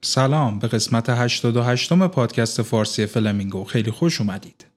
سلام به قسمت 88 پادکست فارسی فلمینگو خیلی خوش اومدید.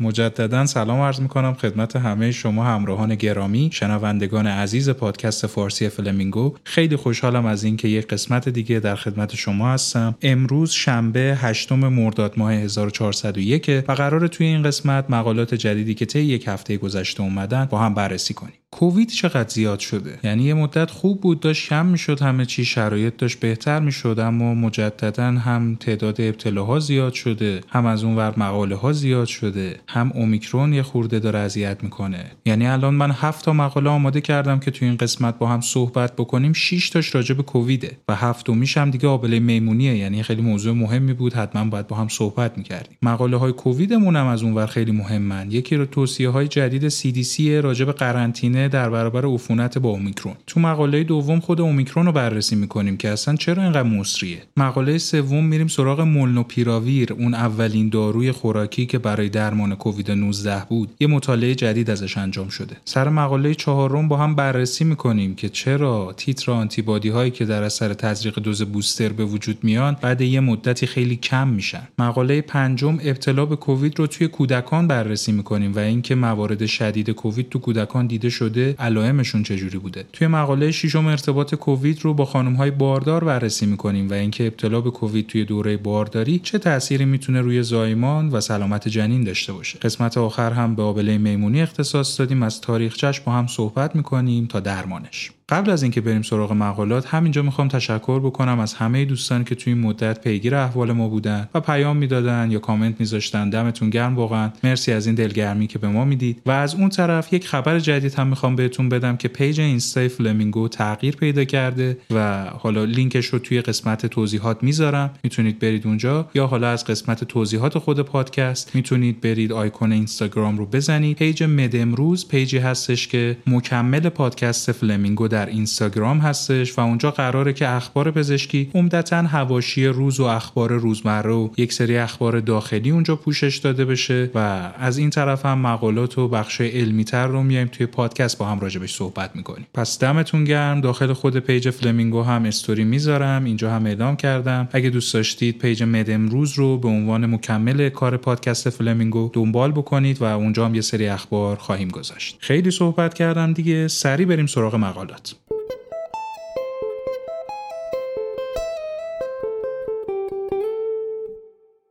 مجددا سلام عرض می‌کنم خدمت همه شما همراهان گرامی شنوندگان عزیز پادکست فارسی فلمینگو. خیلی خوشحالم از اینکه یک قسمت دیگه در خدمت شما هستم. امروز شنبه 8 مرداد ماه 1401 و قرار توی این قسمت مقالات جدیدی که طی یک هفته گذشته اومدن با هم بررسی کنیم. کووید چقدر زیاد شده؟ یعنی یه مدت خوب بود داشت کم می‌شد همه چی شرایط داشت بهتر می‌شد اما مجددا هم تعداد ابتلاها زیاد شده هم از اون ور مقاله ها زیاد شده هم اومیکرون یه خورده داره اذیت می‌کنه. یعنی الان من هفت تا مقاله آماده کردم که تو این قسمت با هم صحبت بکنیم 6 تاش راجع به کوویده و هفتمیش هم دیگه آبله میمونیه یعنی خیلی موضوع مهمی بود حتما باید با هم صحبت می‌کردیم. مقاله های کوویدمون هم از اون ور خیلی مهمن. یکی رو توصیه های جدید CDC راجع به قرنطینه در برابر عفونت با اومیکرون. تو مقاله دوم خود اومیکرون رو بررسی می‌کنیم که اصلا چرا اینقدر مصریه مقاله سوم میریم سراغ مولنوپیراویر اون اولین داروی خوراکی که برای درمان کووید 19 بود. یه مطالعه جدید ازش انجام شده. سر مقاله چهارم با هم بررسی می‌کنیم که چرا تیتر آنتیبادی هایی که در اثر تزریق دوز بوستر به وجود میان بعد یه مدتی خیلی کم میشن. مقاله پنجم ابتلا به کووید رو توی کودکان بررسی می‌کنیم و اینکه موارد شدید کووید تو کودکان دیده شده علائمشون چجوری بوده؟ توی مقاله ششم ارتباط کووید رو با خانم های باردار بررسی می‌کنیم و اینکه ابتلا به کووید توی دوره بارداری چه تأثیری می‌تونه روی زایمان و سلامت جنین داشته باشه. قسمت آخر هم به آبله میمونی اختصاص دادیم از تاریخچش با هم صحبت می‌کنیم تا درمانش. قبل از اینکه بریم سراغ مقالات همینجا می‌خوام تشکر بکنم از همه دوستانی که توی این مدت پیگیر احوال ما بودن و پیام می‌دادن یا کامنت میذاشتن. دمتون گرم واقعا. مرسی از این دلگرمی که به ما می‌دید. و از اون طرف یک خبر جدید هم می‌خوام بهتون بدم که page اینستای فلمینگو تغییر پیدا کرده و حالا لینکش رو توی قسمت توضیحات می‌ذارم. می‌تونید برید اونجا یا حالا از قسمت توضیحات خود پادکست می‌تونید برید آیکون اینستاگرام رو بزنید. page مد امروز page ی هستش که مکمل پادکست فلمینگو در اینستاگرام هستش و اونجا قراره که اخبار پزشکی عمدتا حواشی روز و اخبار روزمره و یک سری اخبار داخلی اونجا پوشش داده بشه و از این طرف هم مقالات و بخش علمی تر رو میایم توی پادکست با هم راجبش صحبت می‌کنیم. پس دمتون گرم. داخل خود page فلمینگو هم استوری می‌ذارم. اینجا هم اعلام کردم. اگه دوست داشتید page مد امروز رو به عنوان مکمل کار پادکست فلمینگو دنبال بکنید و اونجا هم یه سری اخبار خواهیم گذاشت. خیلی صحبت کردم دیگه. سری بریم سراغ مقالات.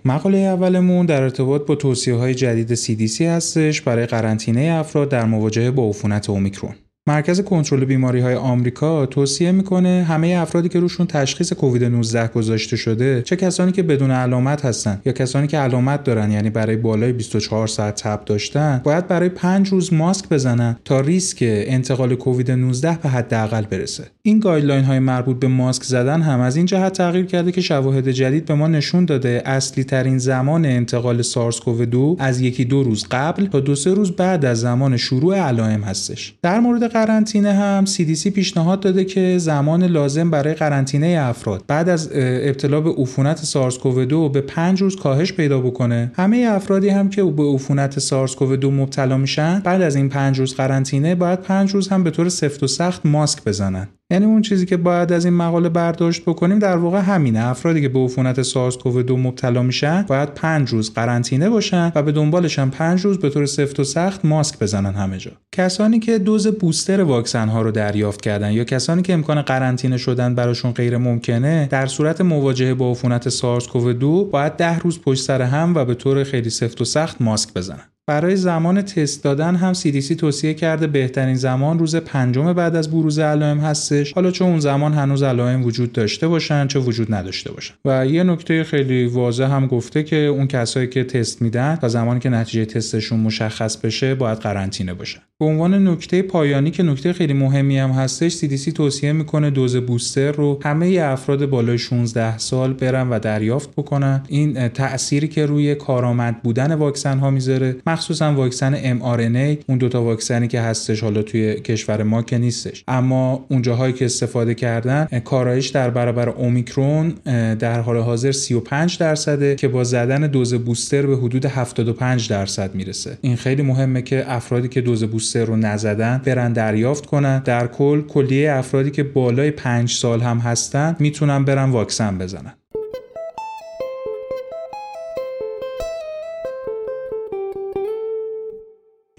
مقاله اولمون در ارتباط با توصیه های جدید CDC هستش برای قرنطینه افراد در مواجهه با عفونت اومیکرون. مرکز کنترل بیماری های آمریکا توصیه می‌کنه همه افرادی که روشون تشخیص کووید 19 گذاشته شده چه کسانی که بدون علامت هستن یا کسانی که علامت دارن یعنی برای بالای 24 ساعت تب داشتن باید برای 5 روز ماسک بزنن تا ریسک انتقال کووید 19 به حداقل برسه. این guideline های مربوط به ماسک زدن هم از این جهت تغییر کرده که شواهد جدید به ما نشون داده اصلی ترین زمان انتقال سارس کوو 2 از یکی دو روز قبل تا دو سه روز بعد از زمان شروع علائم هستش. در مورد قرنطینه هم CDC پیشنهاد داده که زمان لازم برای قرنطینه افراد بعد از ابتلا به عفونت سارس کوو 2 به 5 روز کاهش پیدا بکنه. همه افرادی هم که به عفونت سارس کوو 2 مبتلا میشن بعد از این 5 روز قرنطینه باید 5 روز هم به طور سفت و سخت ماسک بزنن. یعنی اون چیزی که باید از این مقاله برداشت بکنیم در واقع همینه. افرادی که به عفونت سارس کوو 2 مبتلا میشن باید 5 روز قرنطینه باشن و به دنبالش هم 5 روز به طور سفت و سخت ماسک بزنن همه جا. کسانی که دوز بوستر واکسن ها رو دریافت کردن یا کسانی که امکان قرنطینه شدن براشون غیر ممکنه در صورت مواجهه با عفونت سارس کوو 2 باید 10 روز پشت سر هم و به طور خیلی سفت و سخت ماسک بزنن. برای زمان تست دادن هم CDC توصیه کرده بهترین زمان روز پنجم بعد از بروز علائم هستش. حالا چه اون زمان هنوز علائم وجود داشته باشن چه وجود نداشته باشن. و یه نکته خیلی واضح هم گفته که اون کسایی که تست میدن تا زمانی که نتیجه تستشون مشخص بشه باید قرنطینه باشن. به عنوان نکته پایانی که نکته خیلی مهمی هم هستش CDC توصیه می‌کنه دوز بوستر رو همه افراد بالای 16 سال برن و دریافت بکنن. این تأثیری که روی کارآمد بودن واکسن ها می‌ذاره. مخصوصا واکسن mRNA اون دوتا واکسنی که هستش حالا توی کشور ما که نیستش. اما اون جاهایی که استفاده کردن کارایش در برابر اومیکرون در حال حاضر 35 درصده که با زدن دوز بوستر به حدود 75 درصد می‌رسه. این خیلی مهمه که افرادی که دوز بوستر رو نزدن برن دریافت کنن. در کل کلیه افرادی که بالای 5 سال هم هستن می‌تونن برن واکسن بزنن.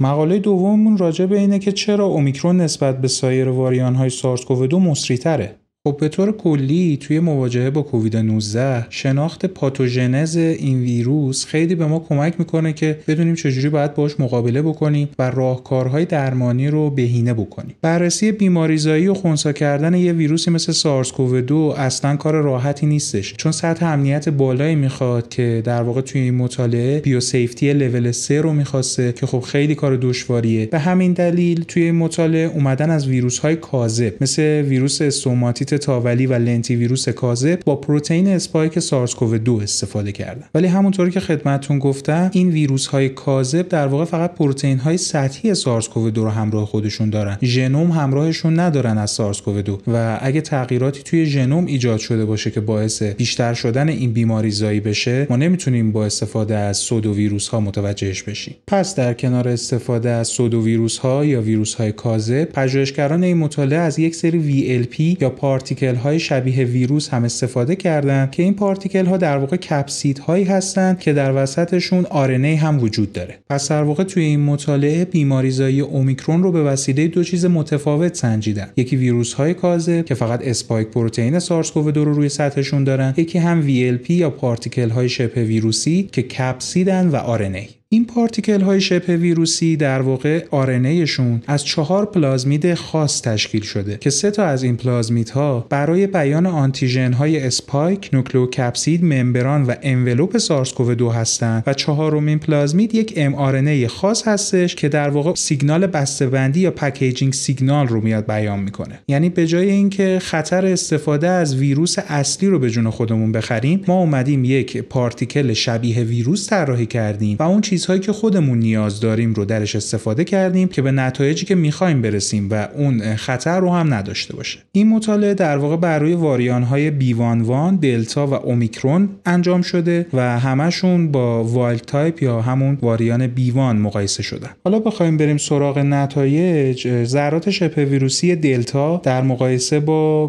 مقاله دوممون راجع به اینه که چرا اومیکرون نسبت به سایر واریان های سارس کوو 2 تره خب به طور کلی توی مواجهه با کووید 19 شناخت پاتوژنز این ویروس خیلی به ما کمک می‌کنه که بدونیم چجوری باید باش مقابله بکنیم و راهکارهای درمانی رو بهینه بکنیم. بررسی بیماریزایی و خونسا کردن یه ویروسی مثل سارس کوو 2 اصلا کار راحتی نیستش چون سطح امنیت بالایی می‌خواد که در واقع توی این مطالعه biosafety level 3 رو می‌خواسته که خب خیلی کار دشواریه. به همین دلیل توی این مطالعه اومدن از ویروس های کاذب مثل ویروس استوماتیت تاولی و lentivirus کاذب با پروتئین spike سارس کوو 2 استفاده کردن. ولی همونطوری که خدمتتون گفتم این ویروس های کاذب در واقع فقط پروتئین های سطحی سارس کوو 2 رو همراه خودشون دارن. ژنوم همراهشون ندارن از سارس کوو 2 و اگه تغییراتی توی ژنوم ایجاد شده باشه که باعث بیشتر شدن این بیماری زایی بشه ما نمی‌تونیم با استفاده از pseudovirus ها متوجهش بشیم. پس در کنار استفاده از pseudovirus ها یا ویروس های کاذب پژوهشگران این مطالعه از یک سری VLP یا پارت particle های شبیه ویروس هم استفاده کردن که این particle ها در واقع capsid هایی هستند که در وسطشون RNA هم وجود داره. پس در واقع توی این مطالعه بیماریزایی اومیکرون رو به وسیله دو چیز متفاوت سنجیدن. یکی ویروس های کاذب که فقط spike protein سارس کوو 2 رو روی سطحشون دارن. یکی هم VLP یا particle های شبه ویروسی که capsid ان و RNA این particle های شبه ویروسی در واقع RNA شون از چهار plasmid خاص تشکیل شده که سه تا از این plasmid ها برای بیان آنتیژن های spike، nucleocapsid، membrane و envelope سارس کوو 2 هستند و چهارمین plasmid یک ام خاص هستش که در واقع سیگنال بسته‌بندی یا packaging signal رو میاد بیان می‌کنه. یعنی به جای اینکه خطر استفاده از ویروس اصلی رو به جون خودمون بخریم ما اومدیم یک particle شبیه ویروس طراحی کردیم و اون چیزهایی که خودمون نیاز داریم رو درش استفاده کردیم که به نتایجی که می‌خوایم برسیم و اون خطر رو هم نداشته باشه. این مطالعه در واقع بر روی واریان های B.1 وان دلتا و اومیکرون انجام شده و همشون با wild type یا همون واریان B.1 مقایسه شدن. حالا بخوایم بریم سراغ نتایج. ذرات شبه ویروسی دلتا در مقایسه با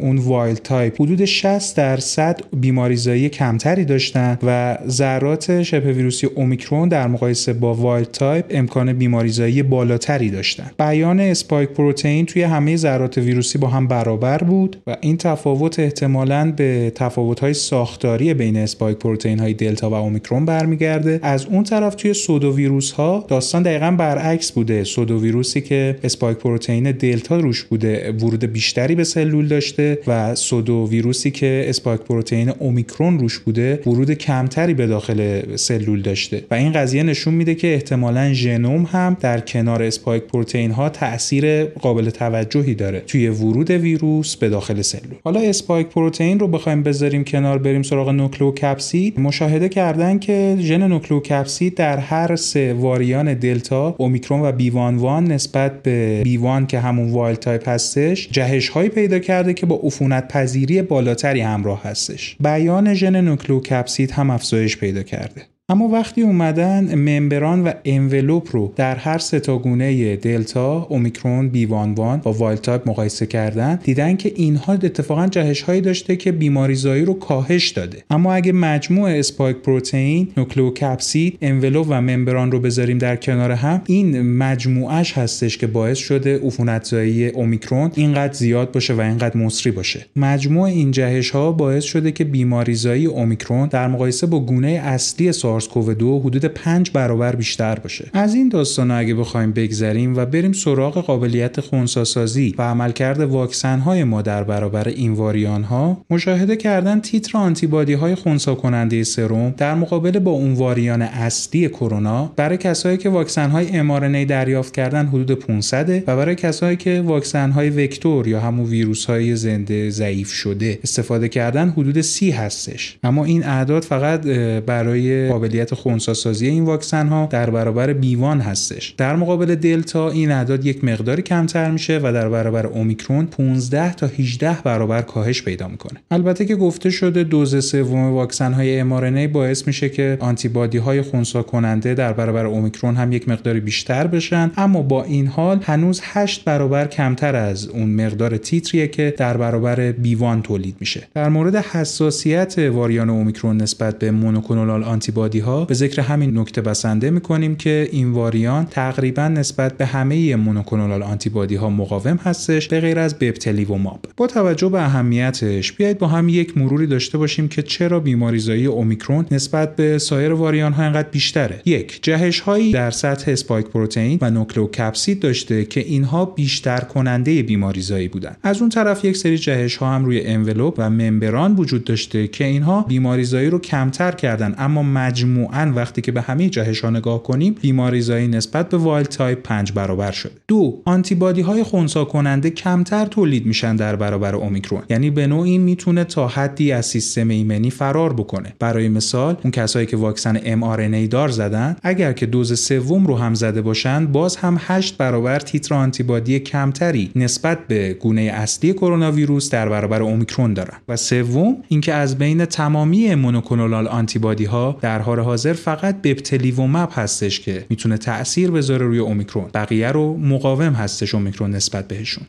اون wild type حدود 60 درصد بیماریزایی کمتری داشتن و ذرات شبه ویروسی اومیکرون در مقایسه با wild type امکان بیماریزایی بالاتری داشتن. بیان spike protein توی همه ذرات ویروسی با هم برابر بود و این تفاوت احتمالاً به تفاوت‌های ساختاری بین spike protein های دلتا و اومیکرون برمیگرده. از اون طرف توی pseudovirus ها داستان دقیقا برعکس بوده. pseudovirus ی که spike protein دلتا روش بوده ورود بیشتری به سلول داشته و pseudovirus ی که spike protein اومیکرون روش بوده ورود کمتری به داخل سلول داشته. و این قضیه نشون میده که احتمالا ژنوم هم در کنار spike protein ها تاثیر قابل توجهی داره توی ورود ویروس به داخل سلول. حالا spike protein رو بخوایم بذاریم کنار بریم سراغ nucleocapsid. مشاهده کردن که ژن nucleocapsid در هر سه variant دلتا اومیکرون و B.1.1 نسبت به B.1 که همون wild type هستش جهش هایی پیدا کرده که با عفونت پذیری بالاتری همراه هستش. بیان ژن nucleocapsid هم افزایش پیدا کرده. اما وقتی اومدن membrane و envelope رو در هر سه تا گونه دلتا، اومیکرون، B.1.1 با wild type مقایسه کردن دیدن که اینها اتفاقا جهش هایی داشته که بیماریزایی رو کاهش داده. اما اگه مجموع spike پروتئین، نوکلئوکپسید، انولوپ و ممبران رو بذاریم در کنار هم این مجموعش هستش که باعث شده عفونتزایی اومیکرون اینقدر زیاد باشه و اینقدر مصری باشه. مجموع این جهش ها باعث شده که بیماریزایی اومیکرون در مقایسه با گونه اصلی سارس سارس کوو 2 حدود 5 برابر بیشتر باشه. از این داستان اگه بخوایم بگذریم و بریم سراغ قابلیت خونساسازی و عملکرد واکسن های ما در برابر این واریان ها مشاهده کردن تیتر آنتیبادی های خونسا کننده سرم در مقابل با اون واریان اصلی کرونا برای کسایی که واکسن های mRNA دریافت کردن حدود 500 و برای کسایی که واکسن های وکتور یا همون ویروس های زنده ضعیف شده استفاده کردن حدود 30 هستش. اما این اعداد فقط برای قابلیت خونساسازی این واکسن ها در برابر بیوان هستش. در مقابل دلتا این اعداد یک مقداری کمتر میشه و در برابر اومیکرون 15 تا 18 برابر کاهش پیدا می‌کنه. البته که گفته شده دوز سوم واکسن های mRNA باعث میشه که آنتیبادی های خونسا کننده در برابر اومیکرون هم یک مقداری بیشتر بشن اما با این حال هنوز 8 برابر کمتر از اون مقدار تیتریه که در برابر بیوان تولید میشه. در مورد حساسیت واریان اومیکرون نسبت به مونوکلونال آنتیبادی ها به ذکر همین نکته بسنده می‌کنیم که این واریان تقریبا نسبت به همه monoclonal antibody ها مقاوم هستش به غیر از mab با توجه به اهمیتش بیایید با هم یک مروری داشته باشیم که چرا بیماریزایی اومیکرون نسبت به سایر variant ها انقدر بیشتره. یک جهش هایی در سطح spike protein و nucleocapsid داشته که اینها بیشتر کننده بیماریزایی بودن. از اون طرف یک سری جهش ها هم روی envelope و membrane وجود داشته که اینها بیماریزایی رو کمتر کردن اما مجموعا وقتی که به همه جهش ها نگاه کنیم بیماریزایی نسبت به wild type 5 برابر شده. دو آنتیبادی های خونسا کننده کمتر تولید میشن در برابر اومیکرون. یعنی به نوعی می‌تونه تا حدی از سیستم ایمنی فرار بکنه. برای مثال اون کسایی که واکسن mRNA دار زدن اگر که دوز سوم رو هم زده باشن باز هم 8 برابر تیتر آنتیبادی کمتری نسبت به گونه اصلی کرونا ویروس در برابر اومیکرون دارن. و سوم اینکه از بین تمامی مونوکلونال آنتیبادی ها در حال حاضر فقط مپ هستش که می‌تونه تاثیر بذاره روی اومیکرون. بقیه رو مقاوم هستش اومیکرون نسبت بهشون.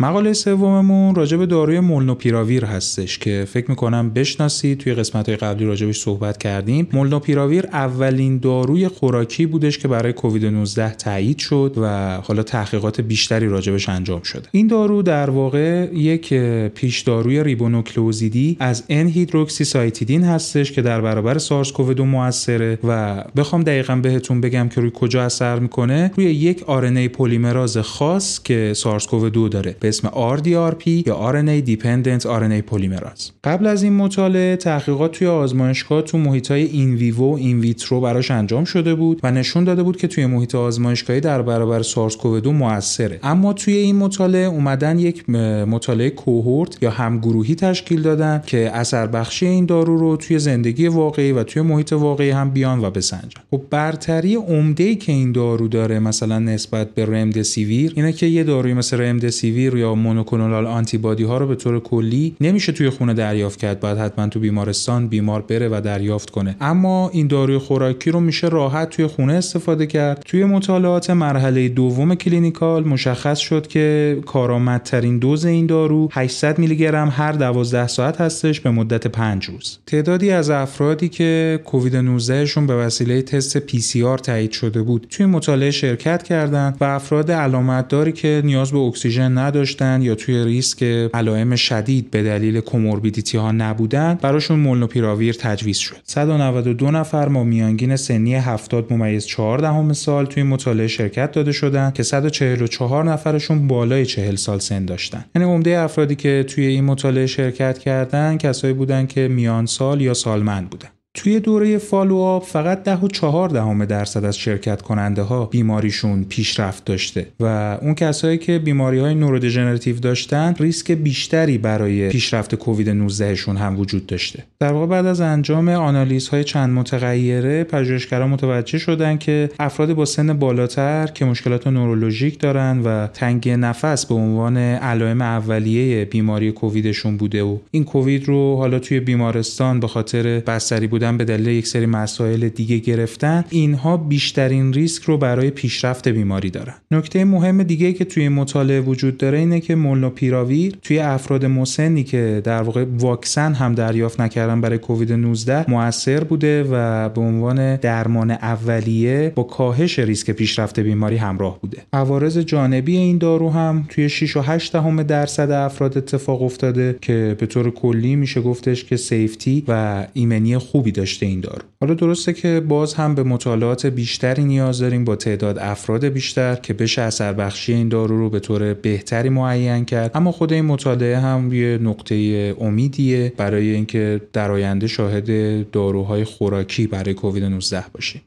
مقاله سوممون راجع به داروی مولنوپیراویر هستش که فکر می‌کنم بشناسید. توی قسمت های قبلی راجبش صحبت کردیم. مولنوپیراویر اولین داروی خوراکی بودش که برای کووید 19 تایید شد و حالا تحقیقات بیشتری راجبش انجام شده. این دارو در واقع یک پیش داروی ریبونوکلوزیدی از ان هیدروکسی سایتیدین هستش که در برابر سارس کووید 2 موثره و بخوام دقیقا بهتون بگم که روی کجا اثر می‌کنه. روی یک آرنی پلیمراز خاص که سارس کووید 2 داره. اسم RDRP یا RNA Dependent RNA Polymerase. قبل از این مطالعه تحقیقات توی آزمایشگاه تو محیطای این ویوو این ویترو براش انجام شده بود و نشون داده بود که توی محیط آزمایشگاهی در برابر SARS-CoV-2 موثره. اما توی این مطالعه اومدن یک مطالعه cohort یا همگروهی تشکیل دادن که اثر بخشی این دارو رو توی زندگی واقعی و توی محیط واقعی هم بیان و بسنجن. خب برتری عمده که این دارو داره مثلا نسبت به رمدسیویر اینه که یه داروی مثل رمدسیویر یا monoclonal antibody ها رو به طور کلی نمیشه توی خونه دریافت کرد. باید حتما تو بیمارستان بیمار بره و دریافت کنه. اما این داروی خوراکی رو میشه راحت توی خونه استفاده کرد. توی مطالعات مرحله دوم clinical مشخص شد که کارآمدترین دوز این دارو 800 میلی گرم هر 12 ساعت هستش به مدت 5 روز. تعدادی از افرادی که کووید 19 شون به وسیله تست PCR تایید شده بود توی مطالعه شرکت کردند و افراد علامت داری که نیاز به اکسیژن نداشت یا توی ریسک علائم شدید به دلیل کوموربیدیتی ها نبودن براشون مولنوپیراویر تجویز شد. 192 نفر با میانگین سنی 70 ممیز 4 دهم سال توی مطالعه شرکت داده شدن که 144 نفرشون بالای 40 سال سن داشتن. یعنی عمده افرادی که توی این مطالعه شرکت کردن کسایی بودن که میان سال یا سالمند بودن. توی دوره follow-up فقط ده و چهار دهم درصد از شرکت کننده ها بیماریشون پیشرفت داشته و اون کسایی که بیماری های neurodegenerative داشتن ریسک بیشتری برای پیشرفت کووید 19 شون هم وجود داشته. در واقع بعد از انجام آنالیز های چند متغیره پژوهشگران متوجه شدن که افراد با سن بالاتر که مشکلات neurologic دارن و تنگی نفس به عنوان علائم اولیه بیماری کوویدشون بوده و این کووید رو حالا توی بیمارستان به خاطر بستری بودن به دلیل یک سری مسائل دیگه گرفتن اینها بیشترین ریسک رو برای پیشرفت بیماری دارن. نکته مهم دیگه که توی مطالعه وجود داره اینه که مولنوپیراویر توی افراد مسنی که در واقع واکسن هم دریافت نکردن برای کووید 19 موثر بوده و به عنوان درمان اولیه با کاهش ریسک پیشرفت بیماری همراه بوده. عوارض جانبی این دارو هم توی 6 و 8 درصد افراد اتفاق افتاده که به طور کلی میشه گفتش که سیفتی و ایمنی خوبی داشته این دارو. حالا درسته که باز هم به مطالعات بیشتری نیاز داریم با تعداد افراد بیشتر که بشه اثر بخشی این دارو رو به طور بهتری معین کرد. اما خود این مطالعه هم یه نقطه امیدیه برای اینکه در آینده شاهد داروهای خوراکی برای کووید 19 باشیم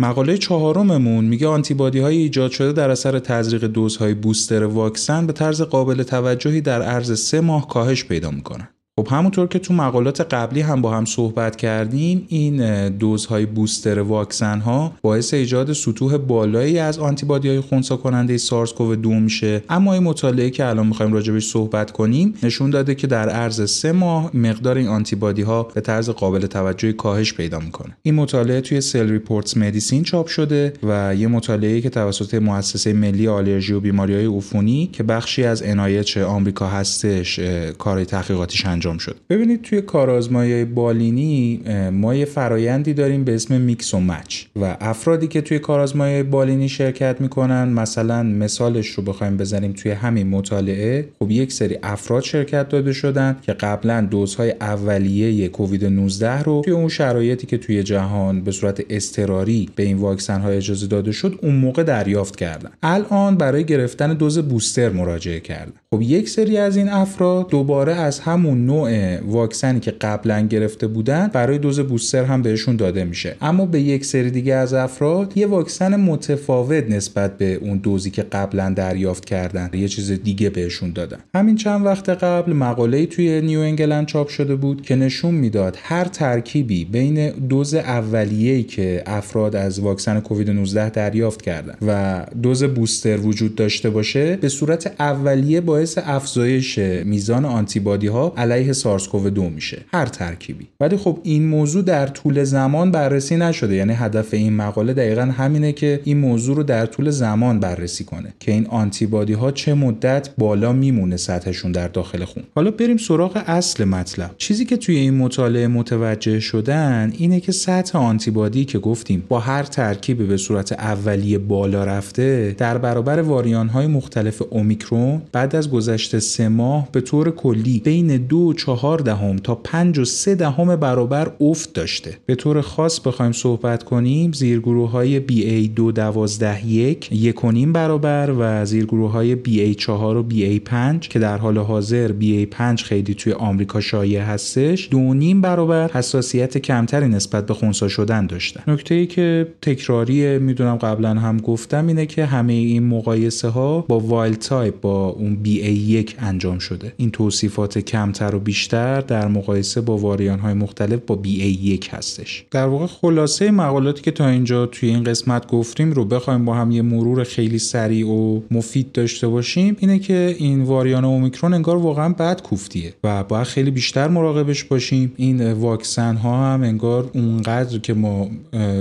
مقاله چهارممون میگه آنتیبادی های ایجاد شده در اثر تزریق دوزهای بوستر واکسن به طرز قابل توجهی در عرض سه ماه کاهش پیدا می‌کنن. خب همونطور که تو مقالات قبلی هم با هم صحبت کردیم این دوزهای بوستر واکسن ها باعث ایجاد سطوح بالایی از آنتیبادی های خونسا کننده سارس کوو دو میشه. اما این مطالعه که الان می‌خوایم راجبش صحبت کنیم نشون داده که در عرض سه ماه مقدار این آنتیبادی ها به طرز قابل توجهی کاهش پیدا می‌کنه. این مطالعه توی Cell Reports Medicine چاپ شده و یه مطالعه که توسط مؤسسه ملی آلرژی و بیماری های عفونی که بخشی از NIH آمریکا هستش کار تحقیقاتیش انجام شد. ببینید توی کارآزمایی بالینی ما یه فرایندی داریم به اسم mix and match. و افرادی که توی کارآزمایی بالینی شرکت می‌کنن مثلا مثالش رو بخوایم بزنیم توی همین مطالعه. خب یک سری افراد شرکت داده شدن که قبلا دوزهای اولیه کووید 19 رو توی اون شرایطی که توی جهان به صورت اضطراری به این واکسن های اجازه داده شد اون موقع دریافت کردن. الان برای گرفتن دوز booster مراجعه کردن. خب یک سری از این افراد دوباره از همون نوع واکسنی که قبلا گرفته بودن برای دوز بوستر هم بهشون داده میشه. اما به یک سری دیگه از افراد یه واکسن متفاوت نسبت به اون دوزی که قبلا دریافت کردن یه چیز دیگه بهشون دادن. همین چند وقت قبل مقاله توی نیو انگلند چاپ شده بود که نشون می‌داد هر ترکیبی بین دوز اولیه‌ای که افراد از واکسن کووید 19 دریافت کردن و دوز بوستر وجود داشته باشه به صورت اولیه باعث افزایش میزان آنتیبادی ها علیه سارس کوو 2 میشه. هر ترکیبی. ولی خب این موضوع در طول زمان بررسی نشده. یعنی هدف این مقاله دقیقا همینه که این موضوع رو در طول زمان بررسی کنه. که این آنتیبادی ها چه مدت بالا میمونه سطحشون در داخل خون. حالا بریم سراغ اصل مطلب. چیزی که توی این مطالعه متوجه شدن اینه که سطح آنتیبادی که گفتیم با هر ترکیبی به صورت اولیه بالا رفته در برابر واریان های مختلف اومیکرون بعد از گذشته سه ماه به طور کلی بین دو و چهار دهم تا پنج و سه دهم برابر افت داشته. به طور خاص بخوایم صحبت کنیم زیرگروه های BA دو دوازده یک یک و نیم برابر و زیرگروه های BA 4 و BA 5 که در حال حاضر BA 5 خیلی توی آمریکا شایع هستش دو نیم برابر حساسیت کمتری نسبت به خونسا شدن داشتن. نکته ای که تکراری می‌دونم قبلا هم گفتم اینه که همه این مقایسه ها با wild type با اون BA 1 انجام شده. این توصیفات کمتر و بیشتر در مقایسه با variant های مختلف با BA1 هستش. در واقع خلاصه مقالاتی که تا اینجا توی این قسمت گفتیم رو بخوایم با هم یه مرور خیلی سریع و مفید داشته باشیم اینه که این variant اومیکرون انگار واقعا بد کوفتیه و باید خیلی بیشتر مراقبش باشیم. این واکسن ها هم انگار اونقدر که ما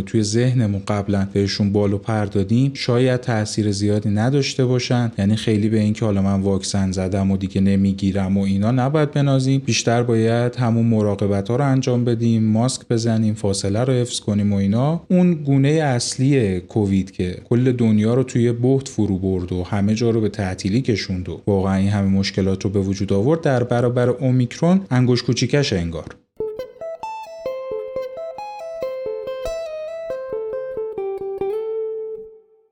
توی ذهنمون قبلا بهشون بالو پر دادیم شاید تاثیر زیادی نداشته باشن. یعنی خیلی به اینکه حالا من واکسن زدم و دیگه نمی‌گیرم و اینا نباید بنازیم بیشتر باید همون مراقبت ها رو انجام بدیم ماسک بزنیم فاصله رو حفظ کنیم و اینا. اون گونه اصلی کووید که کل دنیا رو توی بحت فرو برد و همه جا رو به تعطیلی کشوند و واقعا این همه مشکلات رو به وجود آورد در برابر اومیکرون انگوش کوچیکش انگار.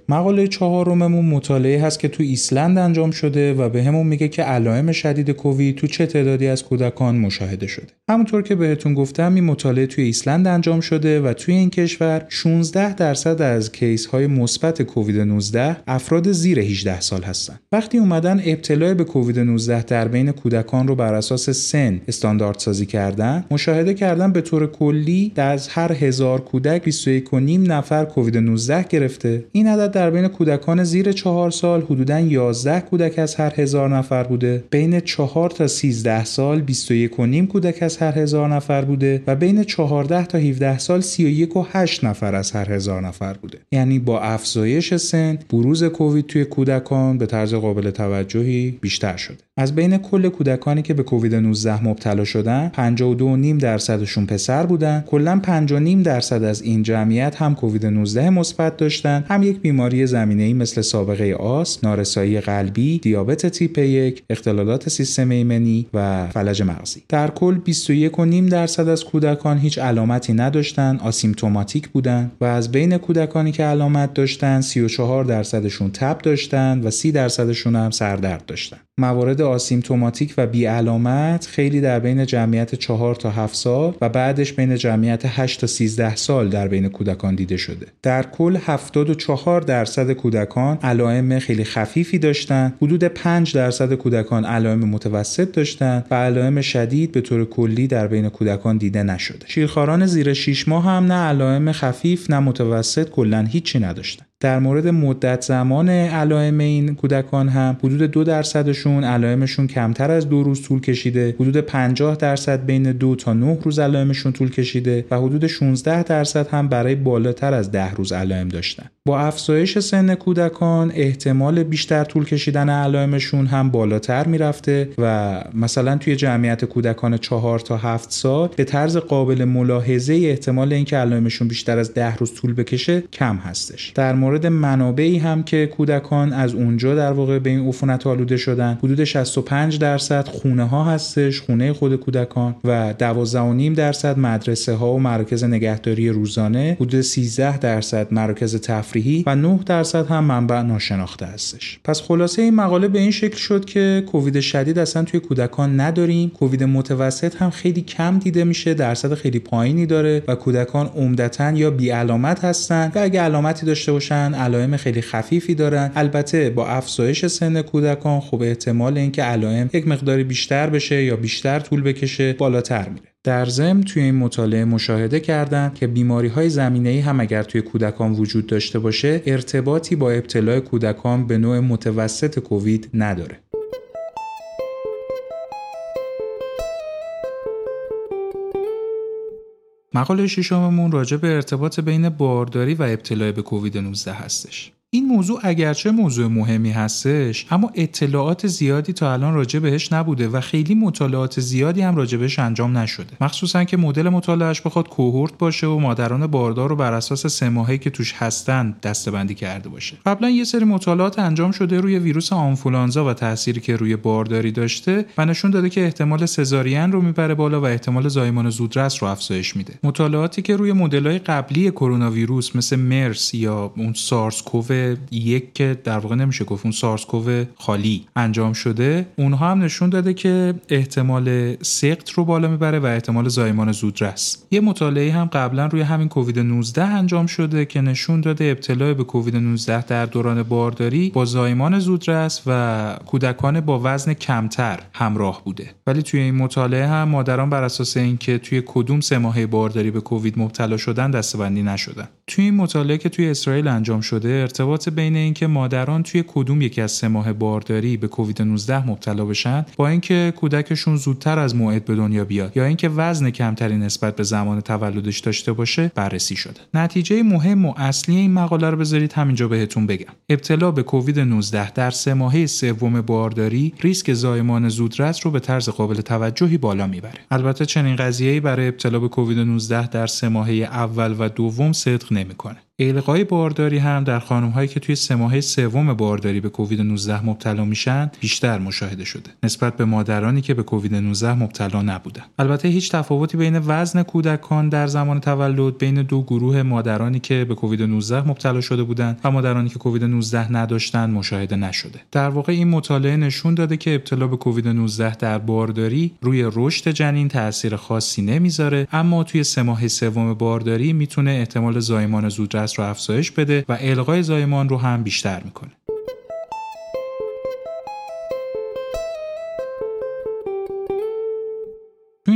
مقاله چهارممون مطالعه هست که تو ایسلند انجام شده و بهمون میگه که علائم شدید کووید تو چه تعدادی از کودکان مشاهده شده. همونطور که بهتون گفتم این مطالعه توی ایسلند انجام شده و توی این کشور 16 درصد از case های مثبت کووید 19 افراد زیر 18 سال هستن. وقتی اومدن ابتلا به کووید 19 در بین کودکان رو بر اساس سن استاندارد سازی کردن، مشاهده کردن به طور کلی از هر هزار کودک 21.5 نفر کووید 19 گرفته. این عدد در بین کودکان زیر چهار سال حدوداً 11 کودک از هر هزار نفر بوده بین 4 تا 13 سال 21 و نیم کودک از هر هزار نفر بوده و بین 14 تا 17 سال 31 و 8 نفر از هر هزار نفر بوده. یعنی با افزایش سن بروز کووید توی کودکان به طرز قابل توجهی بیشتر شده. از بین کل کودکانی که به کووید 19 مبتلا شدن 52.5 درصدشون پسر بودن کلا 5.5 درصد از این جمعیت هم کووید 19 مثبت داشتن هم یک بیماری زمینه‌ای مثل سابقه آس، نارسایی قلبی، دیابت تیپ 1، اختلالات سیستم ایمنی و فلج مغزی. در کل 21.5 درصد از کودکان هیچ علامتی نداشتن، آسیمتوماتیک بودن و از بین کودکانی که علامت داشتن 34 درصدشون تب داشتن و 30 درصدشون هم سردرد داشتن. موارد آسیمتوماتیک و بی علامت خیلی در بین جمعیت 4 تا 7 سال و بعدش بین جمعیت 8 تا 13 سال در بین کودکان دیده شده. در کل 74 درصد کودکان علائم خیلی خفیفی داشتن حدود 5 درصد کودکان علائم متوسط داشتن و علائم شدید به طور کلی در بین کودکان دیده نشده. شیرخواران زیر 6 ماه هم نه علائم خفیف نه متوسط کلا هیچی نداشتن. در مورد مدت زمان علائم این کودکان هم حدود دو درصدشون علائمشون کمتر از دو روز طول کشیده. حدود 50 درصد بین دو تا نه روز علائمشون طول کشیده و حدود 16 درصد هم برای بالاتر از ده روز علائم داشتن. با افزایش سن کودکان احتمال بیشتر طول کشیدن علائمشون هم بالاتر می‌رفته و مثلا توی جمعیت کودکان 4 تا 7 سال به طرز قابل ملاحظه احتمال اینکه علائمشون بیشتر از ده روز طول بکشه کم هستش. در مورد منابعی هم که کودکان از اونجا در واقع به این عفونت آلوده شدن حدود 65 درصد خونه ها هستش خونه خود کودکان و 12.5 درصد مدرسه ها و مراکز نگهداری روزانه حدود 13 درصد مراکز تفریحی و 9 درصد هم منبع ناشناخته هستش. پس خلاصه این مقاله به این شکل شد که کووید شدید اصلا توی کودکان نداریم. کووید متوسط هم خیلی کم دیده میشه درصد خیلی پایینی داره و کودکان عمدتا یا بی علامت هستن و اگه علامتی داشته باشن علائم خیلی خفیفی دارن. البته با افزایش سن کودکان خب احتمال اینکه علائم یک مقداری بیشتر بشه یا بیشتر طول بکشه بالاتر میره. در ضمن توی این مطالعه مشاهده کردند که بیماری های زمینه ای هم اگر توی کودکان وجود داشته باشه ارتباطی با ابتلاع کودکان به نوع متوسط کووید نداره. مقاله ششممون راجع به ارتباط بین بارداری و ابتلا به کووید 19 هستش. این موضوع اگرچه موضوع مهمی هستش اما اطلاعات زیادی تا الان راجع بهش نبوده و خیلی مطالعات زیادی هم راجع بهش انجام نشده. مخصوصا که مدل مطالعهش بخواد کوهورت باشه و مادران باردار رو بر اساس سه ماهه که توش هستن دستبندی کرده باشه. قبلا یه سری مطالعات انجام شده روی ویروس آنفولانزا و تأثیری که روی بارداری داشته و نشون داده که احتمال سزارین رو می‌بره بالا و احتمال زایمان زودرس رو افزایش میده. مطالعاتی که روی مدل‌های قبلی کرونا ویروس مثل مرس یا اون سارس کوو یک که در واقع نمیشه گفت اون سارس کوو خالی انجام شده. اونها هم نشون داده که احتمال سقط رو بالا می‌بره و احتمال زایمان زودرس یه مطالعه هم قبلا روی همین کووید 19 انجام شده که نشون داده ابتلا به کووید 19 در دوران بارداری با زایمان زودرس و کودکان با وزن کمتر همراه بوده. ولی توی این مطالعه هم مادران بر اساس اینکه توی کدوم سه ماهه بارداری به کووید مبتلا شدن دستبندی نشدن. توی این مطالعه که توی اسرائیل انجام شده ارتباط بین اینکه مادران توی کدوم یکی از سه ماه بارداری به کووید 19 مبتلا بشن با اینکه کودکشون زودتر از موعد به دنیا بیاد یا اینکه وزن کمتری نسبت به زمان تولدش داشته باشه بررسی شده. نتیجه مهم و اصلی این مقاله رو بذارید همینجا بهتون بگم. ابتلا به کووید 19 در سه ماهه سوم بارداری ریسک زایمان زودرس رو به طرز قابل توجهی بالا می‌بره. البته چنین قضیه‌ای برای ابتلا به کووید 19 در سه ماهه اول و دوم صدق نمی‌کنه. القای بارداری هم در خانم هایی که توی سه ماهه سوم بارداری به کووید 19 مبتلا میشن بیشتر مشاهده شده. نسبت به مادرانی که به کووید 19 مبتلا نبودن. البته هیچ تفاوتی بین وزن کودکان در زمان تولد بین دو گروه مادرانی که به کووید 19 مبتلا شده بودند و مادرانی که کووید 19 نداشتند مشاهده نشده. در واقع این مطالعه نشون داده که ابتلا به کووید 19 در بارداری روی رشد جنین تاثیر خاصی نمی‌ذاره اما توی سه ماه سوم بارداری می‌تونه احتمال زایمان زودرس رو افزایش بده و القای زایمان رو هم بیشتر می‌کنه.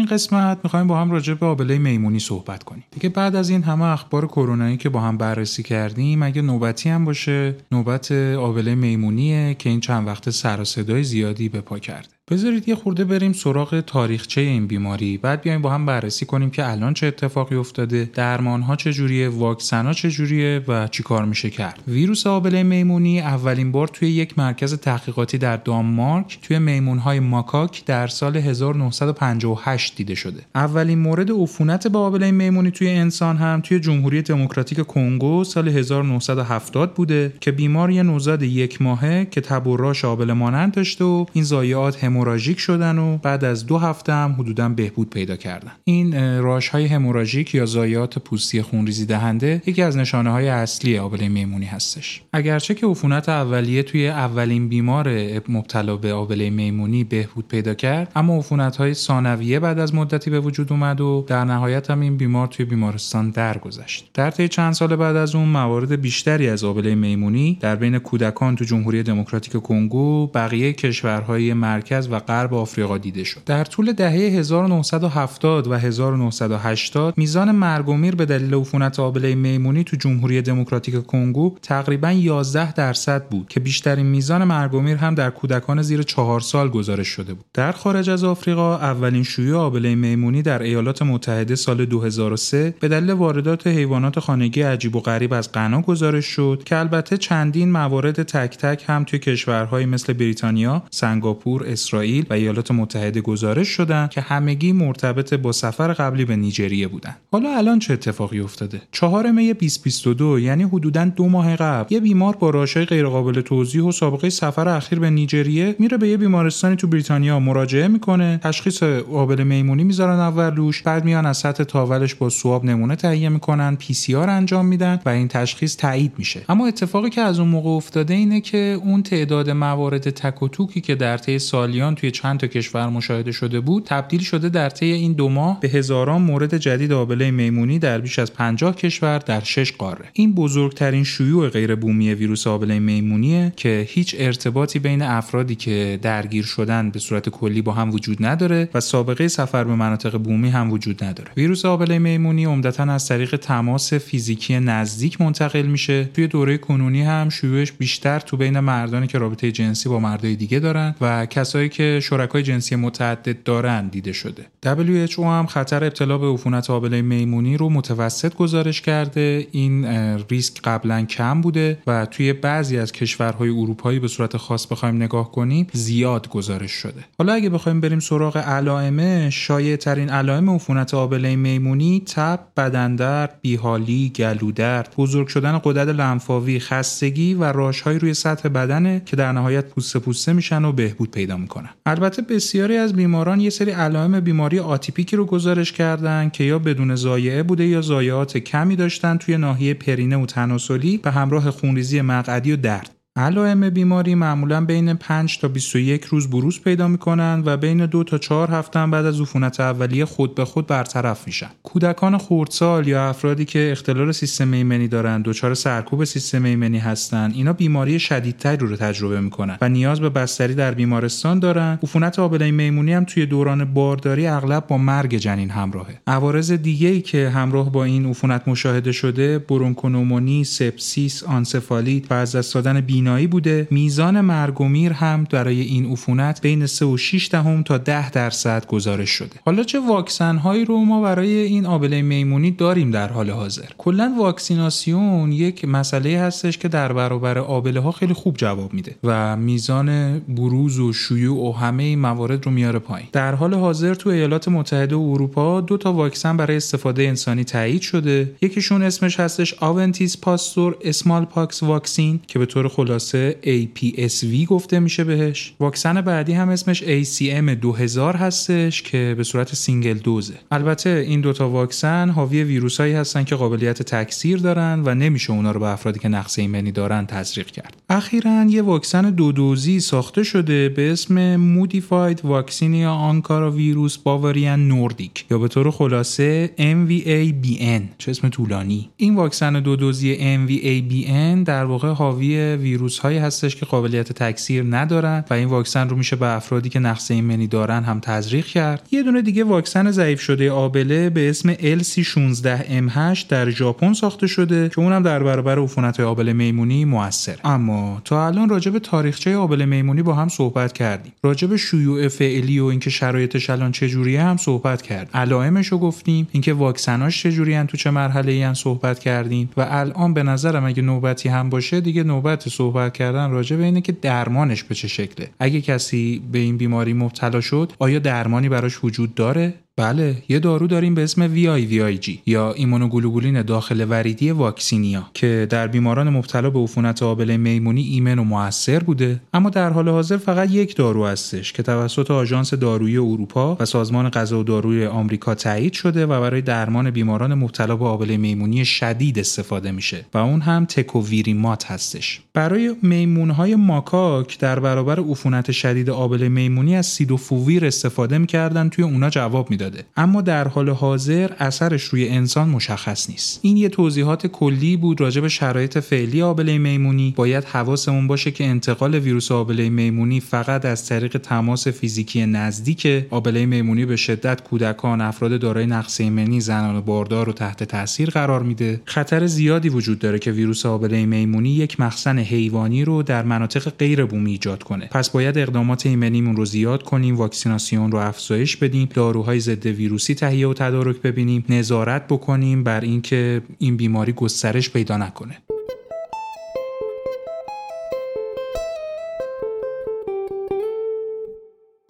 قسمت می‌خوایم با هم راجع به آبله میمونی صحبت کنیم. دیگه بعد از این همه اخبار کرونایی که با هم بررسی کردیم اگه نوبتی هم باشه نوبت آبله میمونیه که این چند وقت سر صدای زیادی به پا کرده. بذارید یه خورده بریم سراغ تاریخچه این بیماری. بعد بیایم با هم بررسی کنیم که الان چه اتفاقی افتاده درمان ها چجوریه واکسن ها چجوریه و چیکار میشه کرد. ویروس آبله میمونی اولین بار توی یک مرکز تحقیقاتی در دانمارک توی میمون های ماکاک در سال 1958 دیده شده. اولین مورد عفونت به آبله میمونی توی انسان هم توی جمهوری دموکراتیک کنگو سال 1970 بوده که بیمار یه نوزاد یک ماهه که تبراش آبله مانند داشته و این ضایعات هموراژیک شدن و بعد از دو هفته هم حدودا بهبود پیدا کردن. این راش های هموراژیک یا زایات پوستی خونریزی دهنده یکی از نشانه های اصلی آبله میمونی هستش. اگرچه که عفونت اولیه توی اولین بیمار مبتلا به آبله میمونی بهبود پیدا کرد اما عفونت های ثانویه بعد از مدتی به وجود اومد و در نهایت هم این بیمار توی بیمارستان درگذشت. در طی چند سال بعد از اون موارد بیشتری از آبله میمونی در بین کودکان تو جمهوری دموکراتیک کنگو بقیه کشورهای مرکز و غرب آفریقا دیده شد. در طول دهه 1970 و 1980 میزان مرگ و میر به دلیل عفونت آبله میمونی تو جمهوری دموکراتیک کنگو تقریبا 11 درصد بود که بیشترین میزان مرگ و میر هم در کودکان زیر 4 سال گزارش شده بود. در خارج از آفریقا اولین شیوع آبله میمونی در ایالات متحده سال 2003 به دلیل واردات حیوانات خانگی عجیب و غریب از غنا گزارش شد که البته چندین موارد تک تک هم توی کشورهایی مثل بریتانیا، سنگاپور، اسرائیل و ایالات متحده گزارش شدن که همگی مرتبط با سفر قبلی به نیجریه بودن. حالا الان چه اتفاقی افتاده؟ 4 می 2022 یعنی حدوداً دو ماه قبل یه بیمار با راشای غیرقابل توضیح و سابقه سفر اخیر به نیجریه میره به یه بیمارستانی تو بریتانیا مراجعه می‌کنه تشخیص آبله میمونی می‌ذارن اول روش بعد میان از سطح تاولش با swab نمونه تهیه می‌کنن PCR انجام میدن و این تشخیص تایید میشه اما اتفاقی که از اون موقع افتاده اینه که اون تعداد موارد تک توکی که در طی سالیان توی چند تا کشور مشاهده شده بود تبدیل شده در طی این دو ماه به هزاران مورد جدید آبله میمونی در بیش از 50 کشور در 6 قاره. این بزرگترین شیوع غیر بومی ویروس آبله میمونیه که هیچ ارتباطی بین افرادی که درگیر شدن به صورت کلی با هم وجود نداره و سابقه سفر به مناطق بومی هم وجود نداره. ویروس آبله میمونی عمدتا از طریق تماس فیزیکی نزدیک منتقل میشه. توی دوره کنونی هم شیوعش بیشتر تو بین مردانی که رابطه جنسی با مردای دیگه دارن و کسایی که شرکای جنسی متعدد دارن دیده شده. WHO هم خطر ابتلا به عفونت آبله میمونی رو متوسط گزارش کرده. این ریسک قبلا کم بوده و توی بعضی از کشورهای اروپایی به صورت خاص بخوایم نگاه کنیم زیاد گزارش شده. حالا اگه بخوایم بریم سراغ علائم شایع ترین علائم عفونت آبله میمونی تب بدندرد بیحالی گلودرد بزرگ شدن قدرت لنفاوی خستگی و راشهای روی سطح بدنه که در نهایت پوسته پوسته میشن و بهبود پیدا می‌کنن. البته بسیاری از بیماران یه سری علائم بیماری آتیپیکی رو گزارش کردن که یا بدون ضایعه بوده یا ضایعات کمی داشتن توی ناحیه پرینه و تناسلی به همراه خونریزی مقعدی و درد. علائم بیماری معمولا بین 5 تا 21 روز بروز پیدا می‌کنن و بین دو تا 4 هفته بعد از عفونت اولیه خود به خود برطرف میشن. کودکان خردسال یا افرادی که اختلال سیستم ایمنی دارن، دچار سرکوب سیستم ایمنی هستن، اینا بیماری شدیدتری رو, تجربه می‌کنن و نیاز به بستری در بیمارستان دارن. عفونت آبله میمونی هم توی دوران بارداری اغلب با مرگ جنین همراهه. عوارض دیگه ای که همراه با این عفونت مشاهده شده، برونکوپنومونی، سپسیس، آنسفالیت و از دست دادن بینایی بوده. میزان مرگ و میر هم برای این عفونت بین 3 و 6 دهم تا 10 درصد گزارش شده. حالا چه واکسن هایی رو ما برای این آبله میمونی داریم در حال حاضر؟ کلا واکسیناسیون یک مسئله هستش که در برابر آبله ها خیلی خوب جواب میده و میزان بروز و شیوع و همه این موارد رو میاره پایین. در حال حاضر تو ایالات متحده و اروپا دو تا واکسن برای استفاده انسانی تایید شده. یکیشون اسمش هستش آونتیس پاستور اسمال پاکس واکسین که به طور خلاصه APSV گفته میشه بهش. واکسن بعدی هم اسمش ACAM 2000 هستش که به صورت سینگل دوزه. البته این دوتا واکسن حاوی ویروس هایی هستن که قابلیت تکثیر دارن و نمیشه اونا رو به افرادی که نقص ایمنی دارن تزریق کرد. اخیرا یه واکسن دو دوزی ساخته شده به اسم Modified Vaccinia Ankara ویروس Bavarian Nordic یا به طور خلاصه MVABN چه اسم طولانی. این واکسن دو دوزی MVABN در واقع حاوی ویروس هایی هستش که قابلیت تکثیر ندارن و این واکسن رو میشه به افرادی که نقص ایمنی دارن هم تزریق کرد. یه دونه دیگه واکسن ضعیف شده آبله به اسم LC16M8 در ژاپن ساخته شده که اونم در برابر عفونت آبله میمونی موثر اما تا الان راجع تاریخچه آبله میمونی با هم صحبت کردیم. راجع به شیوع فعلی و اینکه شرایطش الان چجوریه هم صحبت کردیم. علائمش رو گفتیم اینکه واکسناش چجوری تو چه مرحله ای صحبت کردیم و الان به نظرم اگه نوبتی هم باشه دیگه نوبت صحبت کردن راجع به اینه که درمانش به چه شکله. اگه کسی به این بیماری مبتلا شد آیا درمانی براش وجود داره؟ بله یه دارو داریم به اسم وی آی وی آی جی یا ایمونوگلوبولین داخل وریدی واکسینیا که در بیماران مبتلا به عفونت آبله میمونی ایمن و موثر بوده اما در حال حاضر فقط یک دارو هستش که توسط آژانس دارویی اروپا و سازمان غذا و داروی آمریکا تایید شده و برای درمان بیماران مبتلا به آبله میمونی شدید استفاده میشه و اون هم تکوویریمات هستش. برای میمونهای ماکاک در برابر عفونت شدید آبله میمونی از سیدوفوویر استفاده می‌کردن توی اونا جواب می‌داده اما در حال حاضر اثرش روی انسان مشخص نیست. این یه توضیحات کلی بود راجع به شرایط فعلی آبله میمونی. باید حواسمون باشه که انتقال ویروس آبله میمونی فقط از طریق تماس فیزیکی نزدیک آبله میمونی به شدت کودکان افراد دارای نقص ایمنی زنان باردار رو تحت تاثیر قرار میده. خطر زیادی وجود داره که ویروس آبله میمونی یک مخزن حیوانی رو در مناطق غیر بومی ایجاد کنه. پس باید اقدامات ایمنیمون رو زیاد کنیم واکسیناسیون رو افزایش بدیم داروهای ضد ویروسی تهیه و تدارک ببینیم نظارت بکنیم بر اینکه این بیماری گسترش پیدا نکنه.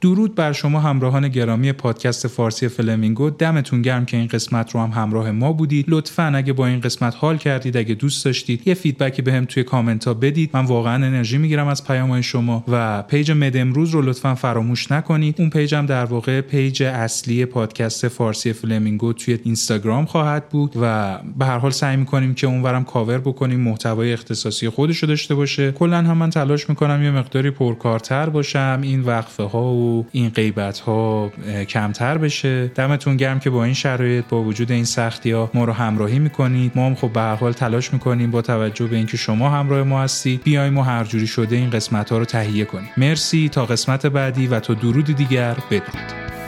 درود بر شما همراهان گرامی پادکست فارسی فلمینگو. دمتون گرم که این قسمت رو هم همراه ما بودید. لطفا اگه با این قسمت حال کردید اگه دوست داشتید یه feedback ی بهم به توی کامنت ها بدید. من واقعا انرژی می‌گیرم از پیام شما و page مد امروز رو لطفا فراموش نکنید. اون page م در واقع page اصلی پادکست فارسی فلمینگو توی اینستاگرام خواهد بود و به هر حال سعی می‌کنیم که اونورم کاور بکنیم محتوای اختصاصی خودش داشته باشه. کلا هم من تلاش می‌کنم یه مقداری پرکارتر باشم. این وقفه ها این غیبت ها کمتر بشه. دمتون گرم که با این شرایط با وجود این سختی ها ما رو همراهی می‌کنید. ما هم خب به هر حال تلاش می‌کنیم با توجه به اینکه شما همراه ما هستید بیایم و هر جوری شده این قسمت ها رو تهیه کنیم. مرسی تا قسمت بعدی و تا درود دیگر. بدرود.